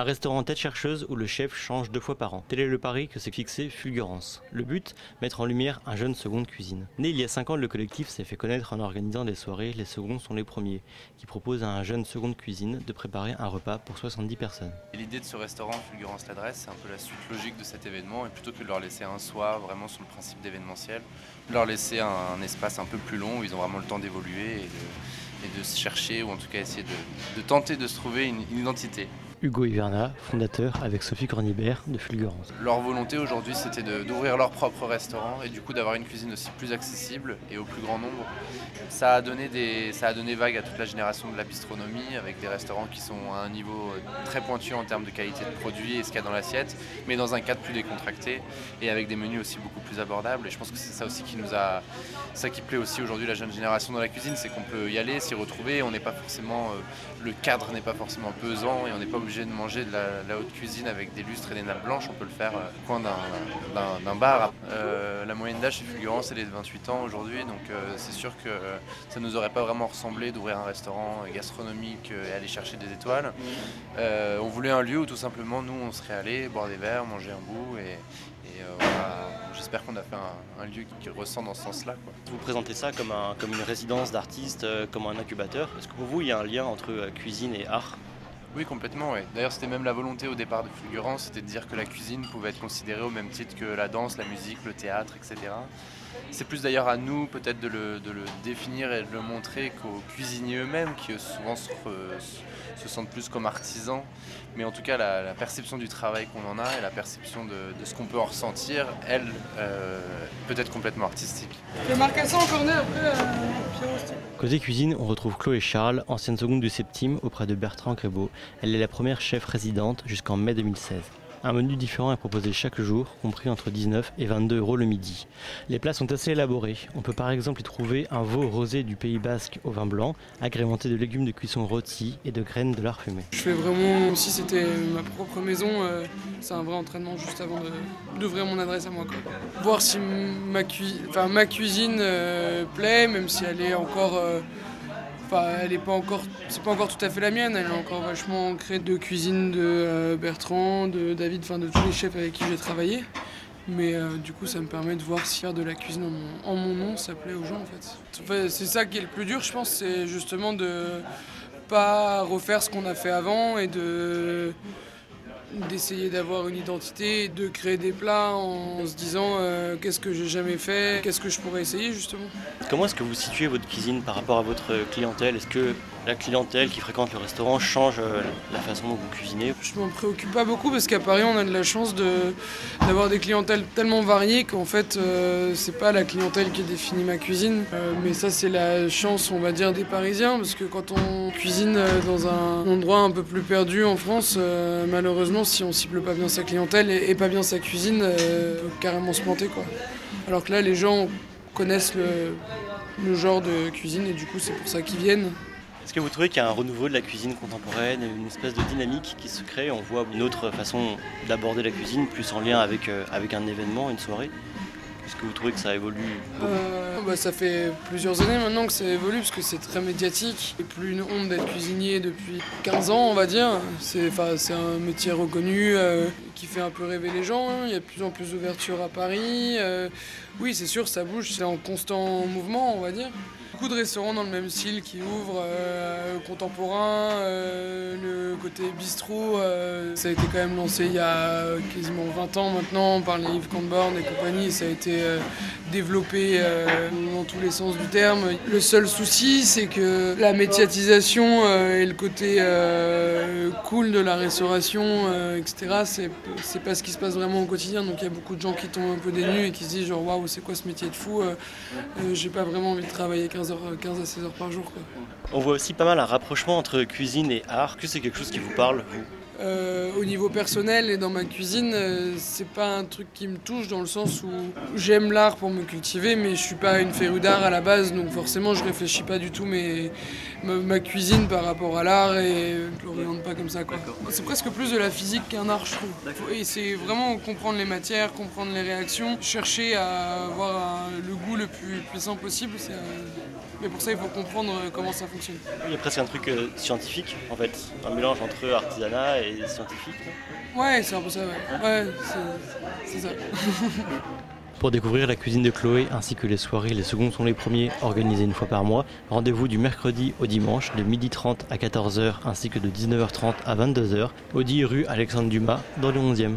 Un restaurant tête chercheuse où le chef change deux fois par an. Tel est le pari que s'est fixé Fulgurance. Le but Mettre en lumière un jeune seconde cuisine. Né il y a 5 ans, le collectif s'est fait connaître en organisant des soirées Les Seconds sont les premiers, qui propose à un jeune seconde cuisine de préparer un repas pour 70 personnes. L'idée de ce restaurant Fulgurance l'adresse, c'est un peu la suite logique de cet événement. Et plutôt que de leur laisser un soir vraiment sur le principe d'événementiel, leur laisser un, espace un peu plus long où ils ont vraiment le temps d'évoluer et de, se chercher, ou en tout cas essayer de, tenter de se trouver une identité. Hugo Iverna, fondateur avec Sophie Cornibert de Fulgurance. Leur volonté aujourd'hui c'était d'ouvrir leur propre restaurant et du coup d'avoir une cuisine aussi plus accessible et au plus grand nombre. Ça a, donné des, ça a donné vague à toute la génération de la bistronomie avec des restaurants qui sont à un niveau euh, très pointu en termes de qualité de produit et ce qu'il y a dans l'assiette, mais dans un cadre plus décontracté et avec des menus aussi beaucoup plus abordables. Et je pense que c'est ça aussi qui nous a, ça qui plaît aussi aujourd'hui la jeune génération dans la cuisine, c'est qu'on peut y aller, s'y retrouver. On n'est pas forcément, euh, le cadre n'est pas forcément pesant et on n'est pas obligé de manger de la, haute cuisine avec des lustres et des nappes blanches, on peut le faire euh, au coin d'un bar. Euh, la moyenne d'âge chez Fulgurant, c'est les 28 ans aujourd'hui, donc euh, c'est sûr que ça nous aurait pas vraiment ressemblé d'ouvrir un restaurant gastronomique et aller chercher des étoiles. on voulait un lieu où tout simplement nous on serait allé boire des verres, manger un bout et, j'espère qu'on a fait un, lieu qui, ressent dans ce sens-là. Vous présentez ça comme, comme une résidence d'artistes, comme un incubateur. Est-ce que pour vous, il y a un lien entre cuisine et art? Oui, complètement. D'ailleurs, c'était même la volonté au départ de Fulgurance, c'était de dire que la cuisine pouvait être considérée au même titre que la danse, la musique, le théâtre, etc. C'est plus d'ailleurs à nous peut-être de le, définir et de le montrer qu'aux cuisiniers eux-mêmes, qui souvent se, sentent plus comme artisans. Mais en tout cas, la, perception du travail qu'on en a et la perception de, ce qu'on peut en ressentir, elle, euh, peut être complètement artistique. En cornet après, euh, Côté cuisine, on retrouve Chloé Charles, ancienne seconde du Septime auprès de Bertrand Crébeau. Elle est la première chef résidente jusqu'en mai 2016. Un menu différent est proposé chaque jour, compris entre 19 et 22 euros le midi. Les plats sont assez élaborés. On peut par exemple y trouver un veau rosé du Pays Basque au vin blanc, agrémenté de légumes de cuisson rôtis et de graines de lard fumé. Je fais vraiment, si c'était ma propre maison, euh, c'est un vrai entraînement juste avant d'ouvrir mon adresse à moi. Voir si ma, ma cuisine euh, plaît, même si elle est encore... Euh, elle est pas encore, c'est pas encore tout à fait la mienne. Elle est encore vachement ancrée de cuisine de euh, Bertrand, de David, enfin de tous les chefs avec qui j'ai travaillé. Mais euh, du coup, ça me permet de voir si faire de la cuisine en mon, nom, ça plaît aux gens en fait. c'est ça qui est le plus dur, je pense, c'est justement de pas refaire ce qu'on a fait avant et de d'essayer d'avoir une identité, de créer des plats en se disant euh, qu'est-ce que j'ai jamais fait, qu'est-ce que je pourrais essayer justement. Comment est-ce que vous situez votre cuisine par rapport à votre clientèle? Est-ce la clientèle qui fréquente le restaurant change euh, la façon dont vous cuisinez Je m'en préoccupe pas beaucoup parce qu'à Paris on a de la chance d'avoir des clientèles tellement variées qu'en fait euh, c'est pas la clientèle qui définit ma cuisine. mais ça c'est la chance on va dire des Parisiens parce que quand on cuisine dans un endroit un peu plus perdu en France malheureusement si on cible pas bien sa clientèle et, pas bien sa cuisine, euh, carrément se planter quoi. Alors que là, les gens connaissent le, genre de cuisine et du coup, c'est pour ça qu'ils viennent. Est-ce que vous trouvez qu'il y a un renouveau de la cuisine contemporaine, une espèce de dynamique qui se crée? On voit une autre façon d'aborder la cuisine, plus en lien avec, euh, avec un événement, une soirée est-ce que vous trouvez que ça évolue euh, bah, Ça fait plusieurs années maintenant que ça évolue parce que c'est très médiatique. Et plus une honte d'être cuisinier depuis 15 ans, on va dire. C'est un métier reconnu euh, qui fait un peu rêver les gens. Hein. Il y a de plus en plus d'ouverture à Paris. Euh, oui, c'est sûr, ça bouge, c'est en constant mouvement, on va dire beaucoup de restaurants dans le même style qui ouvrent, euh, contemporain, euh, le côté bistrot. Euh, ça a été quand même lancé il y a quasiment 20 ans maintenant par les Yves Cantborn et compagnie. Ça a été développé dans tous les sens du terme. Le seul souci, c'est que la médiatisation et le côté cool de la restauration, etc., c'est pas ce qui se passe vraiment au quotidien. Donc il y a beaucoup de gens qui tombent un peu dénus et qui se disent genre waouh, c'est quoi ce métier de fou J'ai pas vraiment envie de travailler 15 15 à 16 heures par jour. On voit aussi pas mal un rapprochement entre cuisine et art. Que c'est quelque chose qui vous parle, vous? Euh, au niveau personnel et dans ma cuisine, euh, c'est pas un truc qui me touche dans le sens où j'aime l'art pour me cultiver, mais je suis pas une férue d'art à la base, donc forcément je réfléchis pas du tout mais ma, cuisine par rapport à l'art et je l'oriente pas comme ça. C'est presque plus de la physique qu'un art, je trouve. Et c'est vraiment comprendre les matières, comprendre les réactions, chercher à avoir le plus puissant possible. C'est Mais pour ça, il faut comprendre euh, comment ça fonctionne. Il y a presque un truc euh, scientifique, en fait, un mélange entre artisanat et scientifique. Ouais, c'est un peu ça, ouais. Ouais, c'est ça. Pour découvrir la cuisine de Chloé ainsi que les soirées Les Seconds sont les premiers organisées une fois par mois, rendez-vous du mercredi au dimanche de 12h30 à 14h ainsi que de 19h30 à 22h au 10 rue Alexandre Dumas dans le 11e.